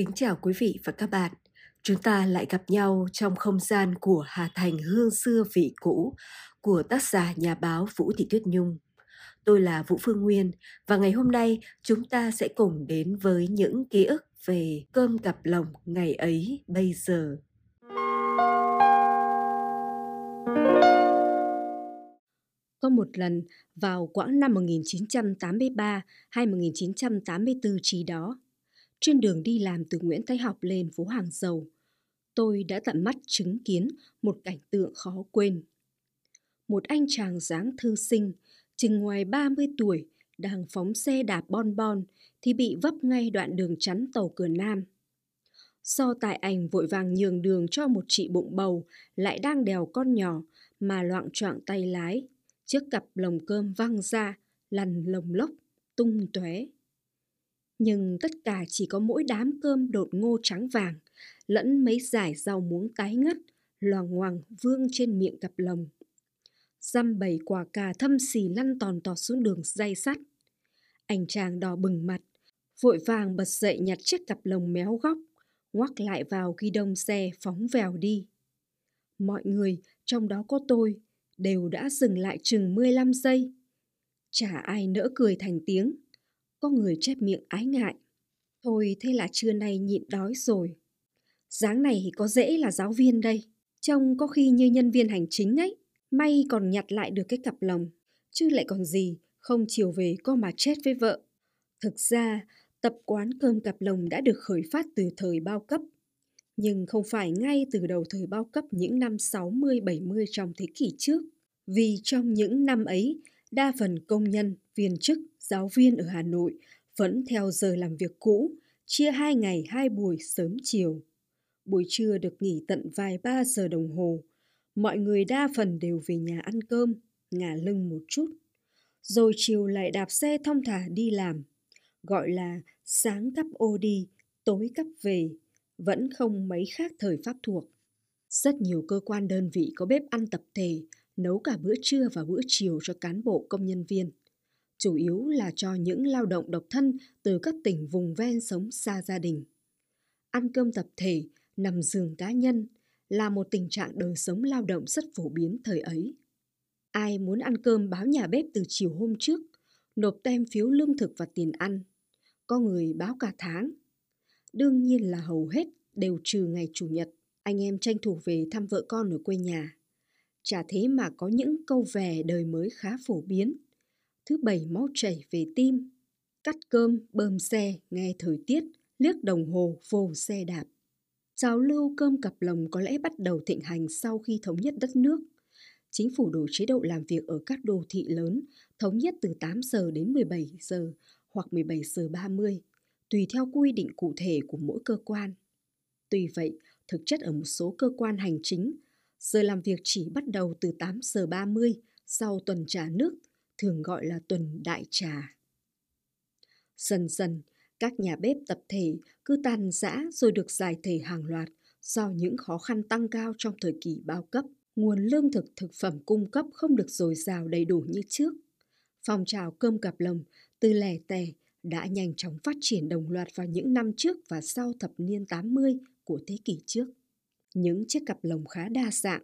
Kính chào quý vị và các bạn. Chúng ta lại gặp nhau trong không gian của Hà Thành Hương xưa vị cũ của tác giả nhà báo Vũ Thị Tuyết Nhung. Tôi là Vũ Phương Nguyên và ngày hôm nay chúng ta sẽ cùng đến với những ký ức về cơm cặp lồng ngày ấy bây giờ. Có một lần vào quãng năm 1983 hay 1984 trí đó, trên đường đi làm từ Nguyễn Thái Học lên phố Hàng Dầu, tôi đã tận mắt chứng kiến một cảnh tượng khó quên. Một anh chàng dáng thư sinh, chừng ngoài 30 tuổi, đang phóng xe đạp bon bon thì bị vấp ngay đoạn đường chắn tàu cửa Nam. Do tại ảnh vội vàng nhường đường cho một chị bụng bầu lại đang đèo con nhỏ mà loạn choạng tay lái, chiếc cặp lồng cơm văng ra, lăn lồng lốc, tung tóe nhưng tất cả chỉ có mỗi đám cơm đột ngô trắng vàng, lẫn mấy giải rau muống tái ngắt, loằng ngoằng vương trên miệng cặp lồng. Dăm bảy quả cà thâm xì lăn tòn tọt xuống đường dây sắt. Anh chàng đỏ bừng mặt, vội vàng bật dậy nhặt chiếc cặp lồng méo góc, ngoắc lại vào ghi đông xe phóng vèo đi. Mọi người, trong đó có tôi, đều đã dừng lại chừng 15 giây. Chả ai nỡ cười thành tiếng có người chép miệng ái ngại. Thôi thế là trưa nay nhịn đói rồi. Dáng này có dễ là giáo viên đây. Trông có khi như nhân viên hành chính ấy. May còn nhặt lại được cái cặp lồng. Chứ lại còn gì, không chiều về có mà chết với vợ. Thực ra, tập quán cơm cặp lồng đã được khởi phát từ thời bao cấp. Nhưng không phải ngay từ đầu thời bao cấp những năm 60-70 trong thế kỷ trước. Vì trong những năm ấy, đa phần công nhân, viên chức, giáo viên ở Hà Nội vẫn theo giờ làm việc cũ, chia hai ngày hai buổi sớm chiều. Buổi trưa được nghỉ tận vài ba giờ đồng hồ. Mọi người đa phần đều về nhà ăn cơm, ngả lưng một chút. Rồi chiều lại đạp xe thong thả đi làm. Gọi là sáng cắp ô đi, tối cắp về, vẫn không mấy khác thời pháp thuộc. Rất nhiều cơ quan đơn vị có bếp ăn tập thể, nấu cả bữa trưa và bữa chiều cho cán bộ công nhân viên chủ yếu là cho những lao động độc thân từ các tỉnh vùng ven sống xa gia đình. Ăn cơm tập thể, nằm giường cá nhân là một tình trạng đời sống lao động rất phổ biến thời ấy. Ai muốn ăn cơm báo nhà bếp từ chiều hôm trước, nộp tem phiếu lương thực và tiền ăn. Có người báo cả tháng. Đương nhiên là hầu hết đều trừ ngày Chủ nhật, anh em tranh thủ về thăm vợ con ở quê nhà. Chả thế mà có những câu về đời mới khá phổ biến – thứ bảy máu chảy về tim, cắt cơm, bơm xe, nghe thời tiết, liếc đồng hồ, vô xe đạp. Trào lưu cơm cặp lồng có lẽ bắt đầu thịnh hành sau khi thống nhất đất nước. Chính phủ đổi chế độ làm việc ở các đô thị lớn, thống nhất từ 8 giờ đến 17 giờ hoặc 17 giờ 30, tùy theo quy định cụ thể của mỗi cơ quan. Tuy vậy, thực chất ở một số cơ quan hành chính, giờ làm việc chỉ bắt đầu từ 8 giờ 30 sau tuần trả nước thường gọi là tuần đại trà. Dần dần, các nhà bếp tập thể cứ tàn giã rồi được giải thể hàng loạt do những khó khăn tăng cao trong thời kỳ bao cấp. Nguồn lương thực thực phẩm cung cấp không được dồi dào đầy đủ như trước. Phong trào cơm cặp lồng từ lẻ tẻ đã nhanh chóng phát triển đồng loạt vào những năm trước và sau thập niên 80 của thế kỷ trước. Những chiếc cặp lồng khá đa dạng,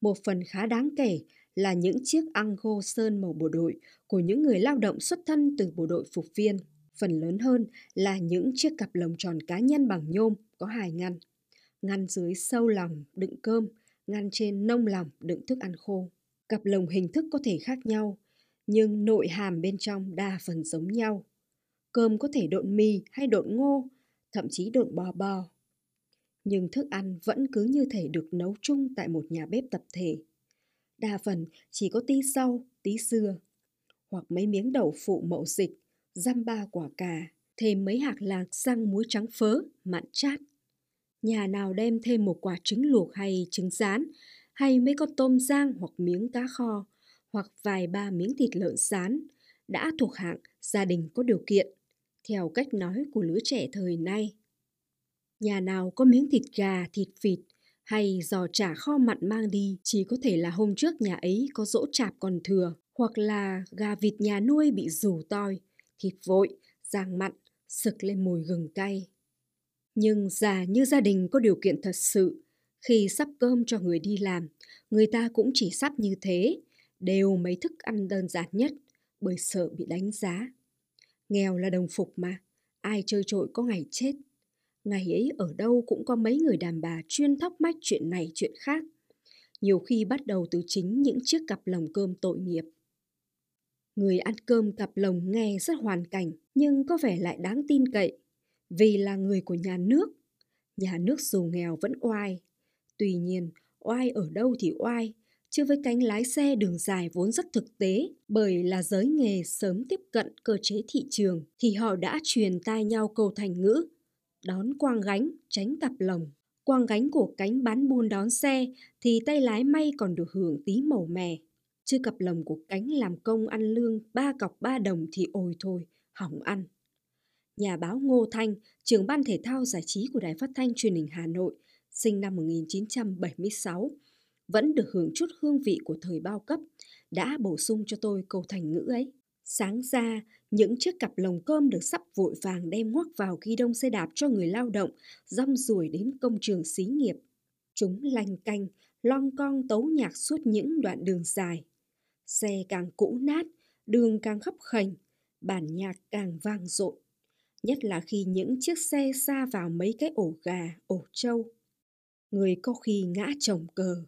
một phần khá đáng kể là những chiếc ango sơn màu bộ đội của những người lao động xuất thân từ bộ đội phục viên. Phần lớn hơn là những chiếc cặp lồng tròn cá nhân bằng nhôm có hai ngăn. Ngăn dưới sâu lòng đựng cơm, ngăn trên nông lòng đựng thức ăn khô. Cặp lồng hình thức có thể khác nhau, nhưng nội hàm bên trong đa phần giống nhau. Cơm có thể độn mì hay độn ngô, thậm chí độn bò bò. Nhưng thức ăn vẫn cứ như thể được nấu chung tại một nhà bếp tập thể đa phần chỉ có tí rau, tí dưa, hoặc mấy miếng đậu phụ mậu dịch, răm ba quả cà, thêm mấy hạt lạc răng muối trắng phớ, mặn chát. Nhà nào đem thêm một quả trứng luộc hay trứng rán, hay mấy con tôm rang hoặc miếng cá kho, hoặc vài ba miếng thịt lợn rán, đã thuộc hạng gia đình có điều kiện, theo cách nói của lứa trẻ thời nay. Nhà nào có miếng thịt gà, thịt vịt, hay giò chả kho mặn mang đi chỉ có thể là hôm trước nhà ấy có dỗ chạp còn thừa hoặc là gà vịt nhà nuôi bị rủ toi, thịt vội, rang mặn, sực lên mùi gừng cay. Nhưng già như gia đình có điều kiện thật sự, khi sắp cơm cho người đi làm, người ta cũng chỉ sắp như thế, đều mấy thức ăn đơn giản nhất, bởi sợ bị đánh giá. Nghèo là đồng phục mà, ai chơi trội có ngày chết. Ngày ấy ở đâu cũng có mấy người đàn bà chuyên thóc mách chuyện này chuyện khác. Nhiều khi bắt đầu từ chính những chiếc cặp lồng cơm tội nghiệp. Người ăn cơm cặp lồng nghe rất hoàn cảnh, nhưng có vẻ lại đáng tin cậy, vì là người của nhà nước. Nhà nước dù nghèo vẫn oai. Tuy nhiên, oai ở đâu thì oai, chứ với cánh lái xe đường dài vốn rất thực tế, bởi là giới nghề sớm tiếp cận cơ chế thị trường, thì họ đã truyền tai nhau câu thành ngữ, đón quang gánh, tránh cặp lồng. Quang gánh của cánh bán buôn đón xe thì tay lái may còn được hưởng tí màu mè. Chứ cặp lồng của cánh làm công ăn lương ba cọc ba đồng thì ôi thôi, hỏng ăn. Nhà báo Ngô Thanh, trưởng ban thể thao giải trí của Đài Phát thanh Truyền hình Hà Nội, sinh năm 1976, vẫn được hưởng chút hương vị của thời bao cấp, đã bổ sung cho tôi câu thành ngữ ấy. Sáng ra, những chiếc cặp lồng cơm được sắp vội vàng đem ngoắc vào ghi đông xe đạp cho người lao động, rong ruổi đến công trường xí nghiệp. Chúng lanh canh, long cong tấu nhạc suốt những đoạn đường dài. Xe càng cũ nát, đường càng khấp khềnh, bản nhạc càng vang dội. Nhất là khi những chiếc xe xa vào mấy cái ổ gà, ổ trâu. Người có khi ngã chồng cờ,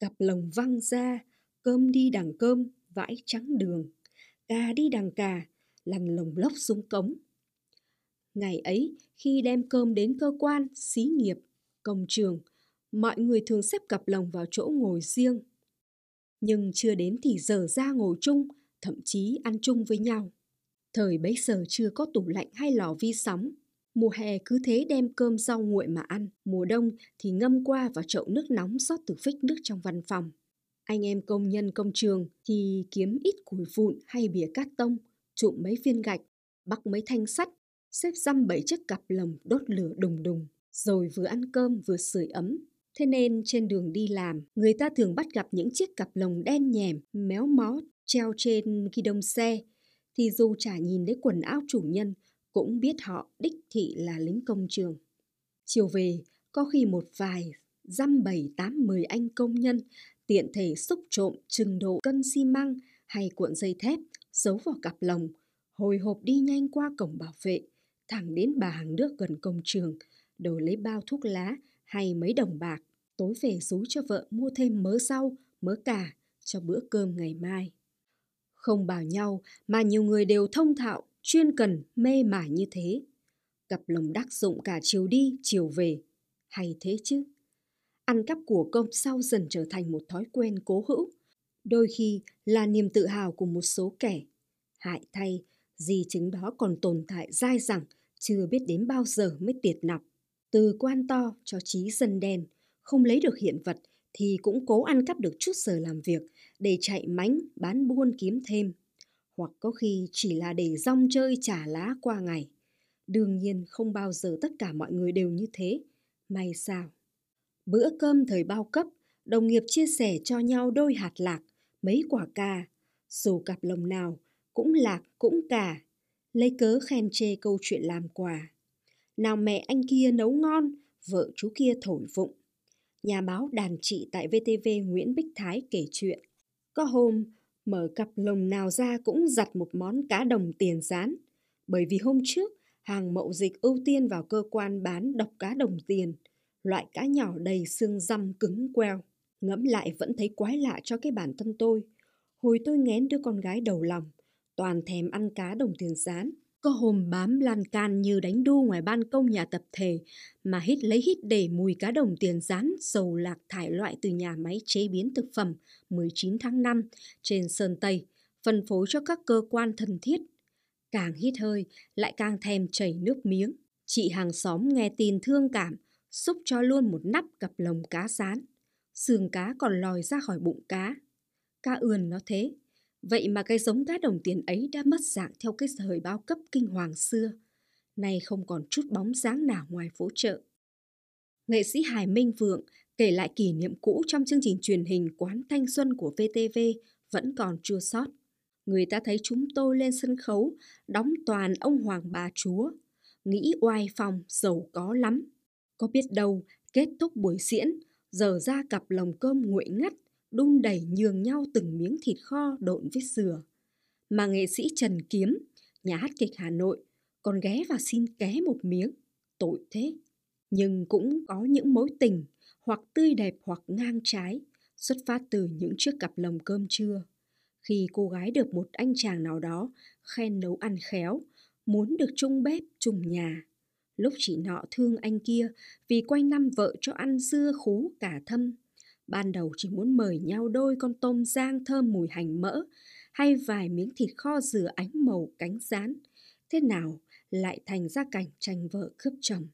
cặp lồng văng ra, cơm đi đằng cơm, vãi trắng đường, cà đi đằng cà, lăn lồng lốc xuống cống. Ngày ấy, khi đem cơm đến cơ quan, xí nghiệp, công trường, mọi người thường xếp cặp lồng vào chỗ ngồi riêng. Nhưng chưa đến thì giờ ra ngồi chung, thậm chí ăn chung với nhau. Thời bấy giờ chưa có tủ lạnh hay lò vi sóng. Mùa hè cứ thế đem cơm rau nguội mà ăn, mùa đông thì ngâm qua vào chậu nước nóng rót từ phích nước trong văn phòng. Anh em công nhân công trường thì kiếm ít củi vụn hay bìa cát tông, trụm mấy viên gạch, bắc mấy thanh sắt, xếp dăm bảy chiếc cặp lồng đốt lửa đùng đùng, rồi vừa ăn cơm vừa sưởi ấm. Thế nên trên đường đi làm, người ta thường bắt gặp những chiếc cặp lồng đen nhèm, méo mó, treo trên ghi đông xe, thì dù chả nhìn thấy quần áo chủ nhân, cũng biết họ đích thị là lính công trường. Chiều về, có khi một vài, dăm bảy tám mười anh công nhân tiện thể xúc trộm chừng độ cân xi măng hay cuộn dây thép giấu vào cặp lồng, hồi hộp đi nhanh qua cổng bảo vệ, thẳng đến bà hàng nước gần công trường, đổi lấy bao thuốc lá hay mấy đồng bạc, tối về rú cho vợ mua thêm mớ rau, mớ cà cho bữa cơm ngày mai. Không bảo nhau mà nhiều người đều thông thạo, chuyên cần, mê mải như thế. Cặp lồng đắc dụng cả chiều đi, chiều về. Hay thế chứ? Ăn cắp của công sau dần trở thành một thói quen cố hữu, đôi khi là niềm tự hào của một số kẻ. Hại thay, di chứng đó còn tồn tại dai dẳng, chưa biết đến bao giờ mới tiệt nọc. Từ quan to cho trí dân đen, không lấy được hiện vật thì cũng cố ăn cắp được chút giờ làm việc để chạy mánh bán buôn kiếm thêm. Hoặc có khi chỉ là để rong chơi trả lá qua ngày. Đương nhiên không bao giờ tất cả mọi người đều như thế. May sao? Bữa cơm thời bao cấp, đồng nghiệp chia sẻ cho nhau đôi hạt lạc, mấy quả cà, dù cặp lồng nào cũng lạc cũng cả, lấy cớ khen chê câu chuyện làm quà. Nào mẹ anh kia nấu ngon, vợ chú kia thổi vụng. Nhà báo đàn trị tại VTV Nguyễn Bích Thái kể chuyện. Có hôm, mở cặp lồng nào ra cũng giặt một món cá đồng tiền rán. Bởi vì hôm trước, hàng mậu dịch ưu tiên vào cơ quan bán độc cá đồng tiền, loại cá nhỏ đầy xương răm cứng queo. Ngẫm lại vẫn thấy quái lạ cho cái bản thân tôi. Hồi tôi ngén đứa con gái đầu lòng, toàn thèm ăn cá đồng tiền rán. Có hôm bám lan can như đánh đu ngoài ban công nhà tập thể mà hít lấy hít để mùi cá đồng tiền rán dầu lạc thải loại từ nhà máy chế biến thực phẩm 19 tháng 5 trên Sơn Tây, phân phối cho các cơ quan thân thiết. Càng hít hơi, lại càng thèm chảy nước miếng. Chị hàng xóm nghe tin thương cảm, xúc cho luôn một nắp cặp lồng cá rán. Sườn cá còn lòi ra khỏi bụng cá. Cá ươn nó thế, Vậy mà cái giống cá đồng tiền ấy đã mất dạng theo cái thời bao cấp kinh hoàng xưa, nay không còn chút bóng dáng nào ngoài phố chợ. Nghệ sĩ Hải Minh Vượng kể lại kỷ niệm cũ trong chương trình truyền hình Quán Thanh Xuân của VTV vẫn còn chua sót. Người ta thấy chúng tôi lên sân khấu, đóng toàn ông Hoàng bà Chúa. nghĩ oai phong, giàu có lắm. Có biết đâu, kết thúc buổi diễn, giờ ra cặp lồng cơm nguội ngắt, đun đẩy nhường nhau từng miếng thịt kho độn với dừa. Mà nghệ sĩ Trần Kiếm, nhà hát kịch Hà Nội, còn ghé và xin ké một miếng. Tội thế. Nhưng cũng có những mối tình, hoặc tươi đẹp hoặc ngang trái, xuất phát từ những chiếc cặp lồng cơm trưa. Khi cô gái được một anh chàng nào đó khen nấu ăn khéo, muốn được chung bếp, chung nhà. Lúc chị nọ thương anh kia vì quanh năm vợ cho ăn dưa khú cả thâm. Ban đầu chỉ muốn mời nhau đôi con tôm rang thơm mùi hành mỡ hay vài miếng thịt kho dừa ánh màu cánh rán. Thế nào lại thành ra cảnh tranh vợ cướp chồng.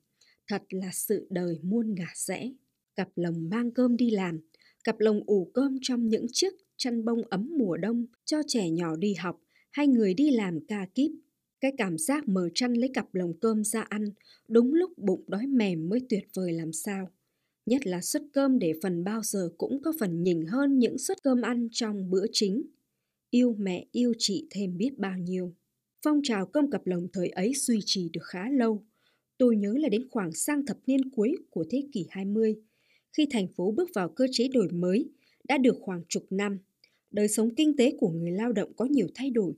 Thật là sự đời muôn ngả rẽ. Cặp lồng mang cơm đi làm, cặp lồng ủ cơm trong những chiếc chăn bông ấm mùa đông cho trẻ nhỏ đi học hay người đi làm ca kíp. Cái cảm giác mở chăn lấy cặp lồng cơm ra ăn, đúng lúc bụng đói mềm mới tuyệt vời làm sao. Nhất là suất cơm để phần bao giờ cũng có phần nhỉnh hơn những suất cơm ăn trong bữa chính. Yêu mẹ yêu chị thêm biết bao nhiêu. Phong trào cơm cặp lồng thời ấy duy trì được khá lâu. Tôi nhớ là đến khoảng sang thập niên cuối của thế kỷ 20, khi thành phố bước vào cơ chế đổi mới, đã được khoảng chục năm, đời sống kinh tế của người lao động có nhiều thay đổi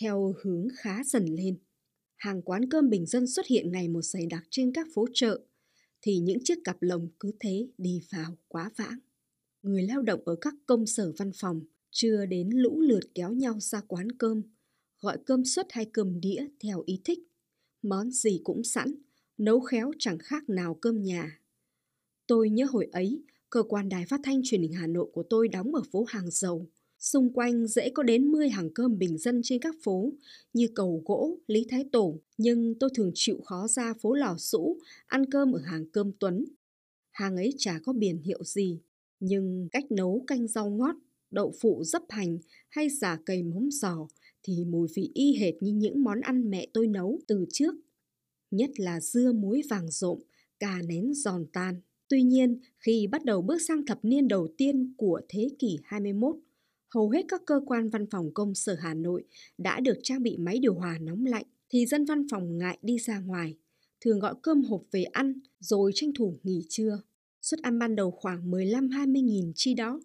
theo hướng khá dần lên. Hàng quán cơm bình dân xuất hiện ngày một dày đặc trên các phố chợ, thì những chiếc cặp lồng cứ thế đi vào quá vãng. Người lao động ở các công sở văn phòng chưa đến lũ lượt kéo nhau ra quán cơm, gọi cơm suất hay cơm đĩa theo ý thích. Món gì cũng sẵn, nấu khéo chẳng khác nào cơm nhà. Tôi nhớ hồi ấy, cơ quan đài phát thanh truyền hình Hà Nội của tôi đóng ở phố Hàng Dầu. Xung quanh dễ có đến 10 hàng cơm bình dân trên các phố như Cầu Gỗ, Lý Thái Tổ, nhưng tôi thường chịu khó ra phố Lò Sũ ăn cơm ở hàng cơm Tuấn. Hàng ấy chả có biển hiệu gì, nhưng cách nấu canh rau ngót, đậu phụ dấp hành hay giả cầy móng giò thì mùi vị y hệt như những món ăn mẹ tôi nấu từ trước. Nhất là dưa muối vàng rộm, cà nén giòn tan. Tuy nhiên, khi bắt đầu bước sang thập niên đầu tiên của thế kỷ 21, hầu hết các cơ quan văn phòng công sở Hà Nội đã được trang bị máy điều hòa nóng lạnh, thì dân văn phòng ngại đi ra ngoài, thường gọi cơm hộp về ăn rồi tranh thủ nghỉ trưa. Suất ăn ban đầu khoảng 15-20 nghìn chi đó,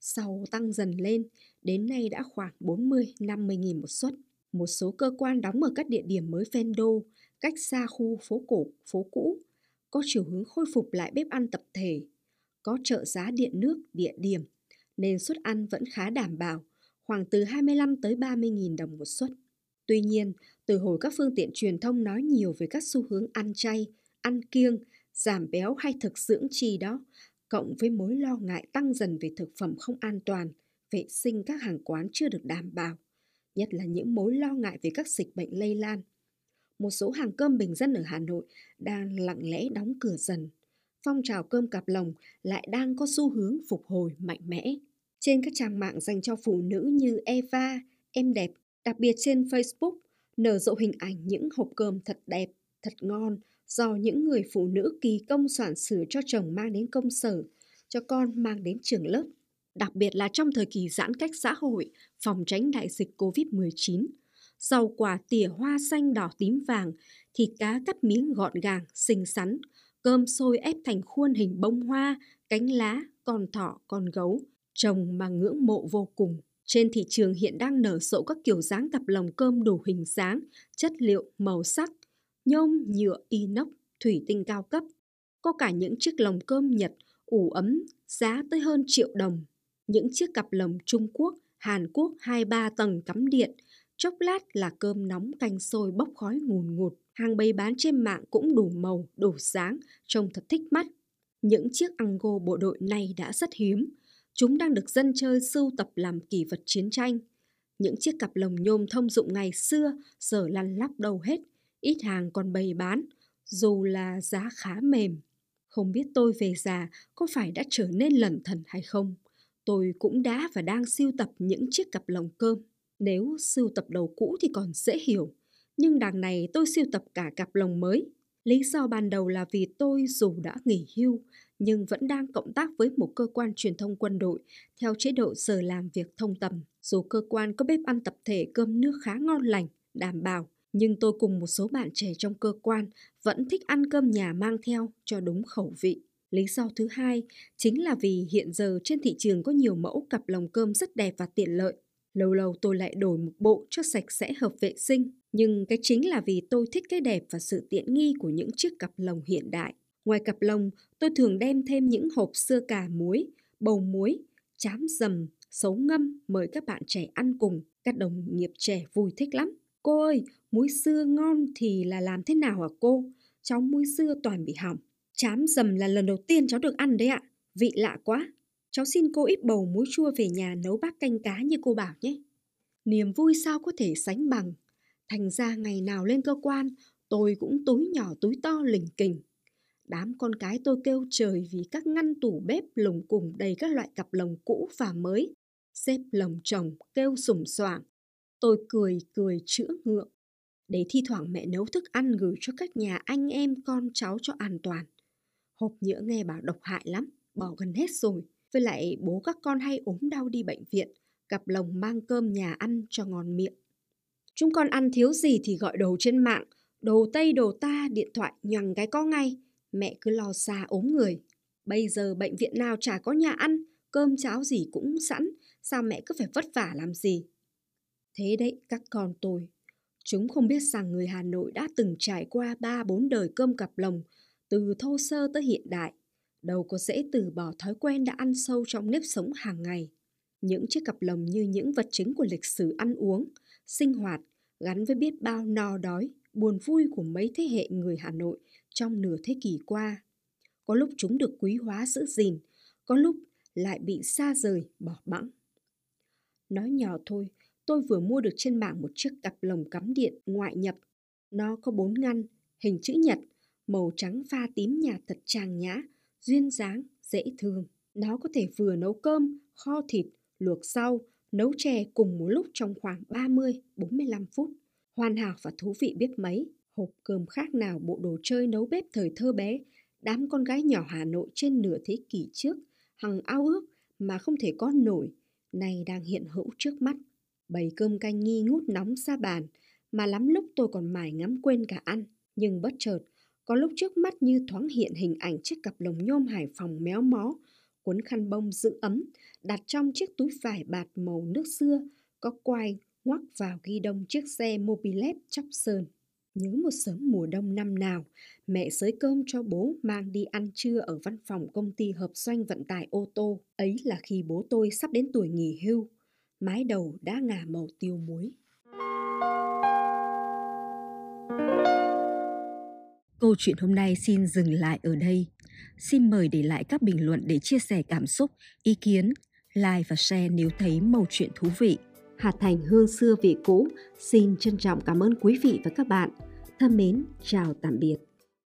sau tăng dần lên, đến nay đã khoảng 40-50 nghìn một suất. Một số cơ quan đóng ở các địa điểm mới ven đô, cách xa khu phố cổ, phố cũ, có chiều hướng khôi phục lại bếp ăn tập thể, có trợ giá điện nước, địa điểm, nên suất ăn vẫn khá đảm bảo, khoảng từ 25 tới 30 nghìn đồng một suất. Tuy nhiên, từ hồi các phương tiện truyền thông nói nhiều về các xu hướng ăn chay, ăn kiêng, giảm béo hay thực dưỡng chi đó, cộng với mối lo ngại tăng dần về thực phẩm không an toàn, vệ sinh các hàng quán chưa được đảm bảo, nhất là những mối lo ngại về các dịch bệnh lây lan. Một số hàng cơm bình dân ở Hà Nội đang lặng lẽ đóng cửa dần. Phong trào cơm cặp lồng lại đang có xu hướng phục hồi mạnh mẽ. Trên các trang mạng dành cho phụ nữ như Eva, Em Đẹp, đặc biệt trên Facebook, nở rộ hình ảnh những hộp cơm thật đẹp, thật ngon do những người phụ nữ kỳ công soạn sửa cho chồng mang đến công sở, cho con mang đến trường lớp. Đặc biệt là trong thời kỳ giãn cách xã hội, phòng tránh đại dịch COVID-19, rau quả tỉa hoa xanh đỏ tím vàng, thịt cá cắt miếng gọn gàng, xinh xắn, cơm sôi ép thành khuôn hình bông hoa, cánh lá, con thỏ, con gấu, chồng mà ngưỡng mộ vô cùng. Trên thị trường hiện đang nở rộ các kiểu dáng cặp lồng cơm đủ hình dáng, chất liệu, màu sắc, nhôm, nhựa, inox, thủy tinh cao cấp. Có cả những chiếc lồng cơm Nhật ủ ấm giá tới hơn triệu đồng. Những chiếc cặp lồng Trung Quốc, Hàn Quốc 2-3 tầng cắm điện, chốc lát là cơm nóng canh sôi bốc khói ngùn ngụt. Hàng bày bán trên mạng cũng đủ màu, đủ sáng, trông thật thích mắt. Những chiếc ango bộ đội này đã rất hiếm. Chúng đang được dân chơi sưu tập làm kỷ vật chiến tranh. Những chiếc cặp lồng nhôm thông dụng ngày xưa giờ lăn lắp đầu hết, ít hàng còn bày bán, dù là giá khá mềm. Không biết tôi về già có phải đã trở nên lẩn thần hay không. Tôi cũng đã và đang siêu tập những chiếc cặp lồng cơm. Nếu sưu tập đầu cũ thì còn dễ hiểu, nhưng đằng này tôi siêu tập cả cặp lồng mới. Lý do ban đầu là vì tôi dù đã nghỉ hưu nhưng vẫn đang cộng tác với một cơ quan truyền thông quân đội theo chế độ giờ làm việc thông tầm. Dù cơ quan có bếp ăn tập thể cơm nước khá ngon lành, đảm bảo, Nhưng tôi cùng một số bạn trẻ trong cơ quan vẫn thích ăn cơm nhà mang theo cho đúng khẩu vị. Lý do thứ hai chính là vì hiện giờ trên thị trường có nhiều mẫu cặp lồng cơm rất đẹp và tiện lợi. Lâu lâu tôi lại đổi một bộ cho sạch sẽ hợp vệ sinh. Nhưng cái chính là vì tôi thích cái đẹp và sự tiện nghi của những chiếc cặp lồng hiện đại. Ngoài cặp lồng, tôi thường đem thêm những hộp sưa cà muối, bầu muối, chám dầm, xấu ngâm mời các bạn trẻ ăn cùng. Các đồng nghiệp trẻ vui thích lắm. Cô ơi, muối xưa ngon thì là làm thế nào hả cô? Cháu muối xưa toàn bị hỏng. Chám dầm là lần đầu tiên cháu được ăn đấy ạ. Vị lạ quá. Cháu xin cô ít bầu muối chua về nhà nấu bát canh cá như cô bảo nhé. Niềm vui sao có thể sánh bằng. Thành ra ngày nào lên cơ quan, tôi cũng túi nhỏ túi to lình kình. Đám con cái tôi kêu trời vì các ngăn tủ bếp lồng cùng đầy các loại cặp lồng cũ và mới. Xếp lồng chồng kêu sủng soảng. Tôi cười cười chữa ngượng. Để thi thoảng mẹ nấu thức ăn gửi cho các nhà anh em con cháu cho an toàn. Hộp nhựa nghe bảo độc hại lắm, bỏ gần hết rồi. Với lại bố các con hay ốm đau đi bệnh viện, cặp lồng mang cơm nhà ăn cho ngon miệng. Chúng con ăn thiếu gì thì gọi đồ trên mạng, đồ Tây đồ ta, điện thoại nhằng cái có ngay. Mẹ cứ lo xa ốm người. Bây giờ bệnh viện nào chả có nhà ăn, cơm cháo gì cũng sẵn, sao mẹ cứ phải vất vả làm gì? Thế đấy các con tôi. Chúng không biết rằng người Hà Nội đã từng trải qua ba bốn đời cơm cặp lồng, từ thô sơ tới hiện đại. Đâu có dễ từ bỏ thói quen đã ăn sâu trong nếp sống hàng ngày. Những chiếc cặp lồng như những vật chứng của lịch sử ăn uống, sinh hoạt, gắn với biết bao no đói, buồn vui của mấy thế hệ người Hà Nội trong nửa thế kỷ qua. Có lúc chúng được quý hóa giữ gìn, có lúc lại bị xa rời, bỏ bẵng. Nói nhỏ thôi, tôi vừa mua được trên mạng một chiếc cặp lồng cắm điện ngoại nhập. Nó có bốn ngăn, hình chữ nhật, màu trắng pha tím nhạt thật trang nhã, duyên dáng, dễ thương. Nó có thể vừa nấu cơm, kho thịt, luộc rau, nấu chè cùng một lúc trong khoảng 30-45 phút. Hoàn hảo và thú vị biết mấy. Hộp cơm khác nào bộ đồ chơi nấu bếp thời thơ bé, đám con gái nhỏ Hà Nội trên nửa thế kỷ trước, hằng ao ước mà không thể có nổi, nay đang hiện hữu trước mắt. Bầy cơm canh nghi ngút nóng xa bàn, mà lắm lúc tôi còn mải ngắm quên cả ăn. Nhưng bất chợt, có lúc trước mắt như thoáng hiện hình ảnh chiếc cặp lồng nhôm Hải Phòng méo mó, cuốn khăn bông giữ ấm, đặt trong chiếc túi vải bạt màu nước xưa, có quai ngoắc vào ghi đông chiếc xe mobilet chóc sơn. Nhớ một sớm mùa đông năm nào, mẹ sới cơm cho bố mang đi ăn trưa ở văn phòng công ty hợp doanh vận tải ô tô. Ấy là khi bố tôi sắp đến tuổi nghỉ hưu, mái đầu đã ngả màu tiêu muối. Câu chuyện hôm nay xin dừng lại ở đây. Xin mời để lại các bình luận để chia sẻ cảm xúc, ý kiến, like và share nếu thấy màu chuyện thú vị. Hà Thành hương xưa vị cũ xin trân trọng cảm ơn quý vị và các bạn. Thân mến, chào tạm biệt.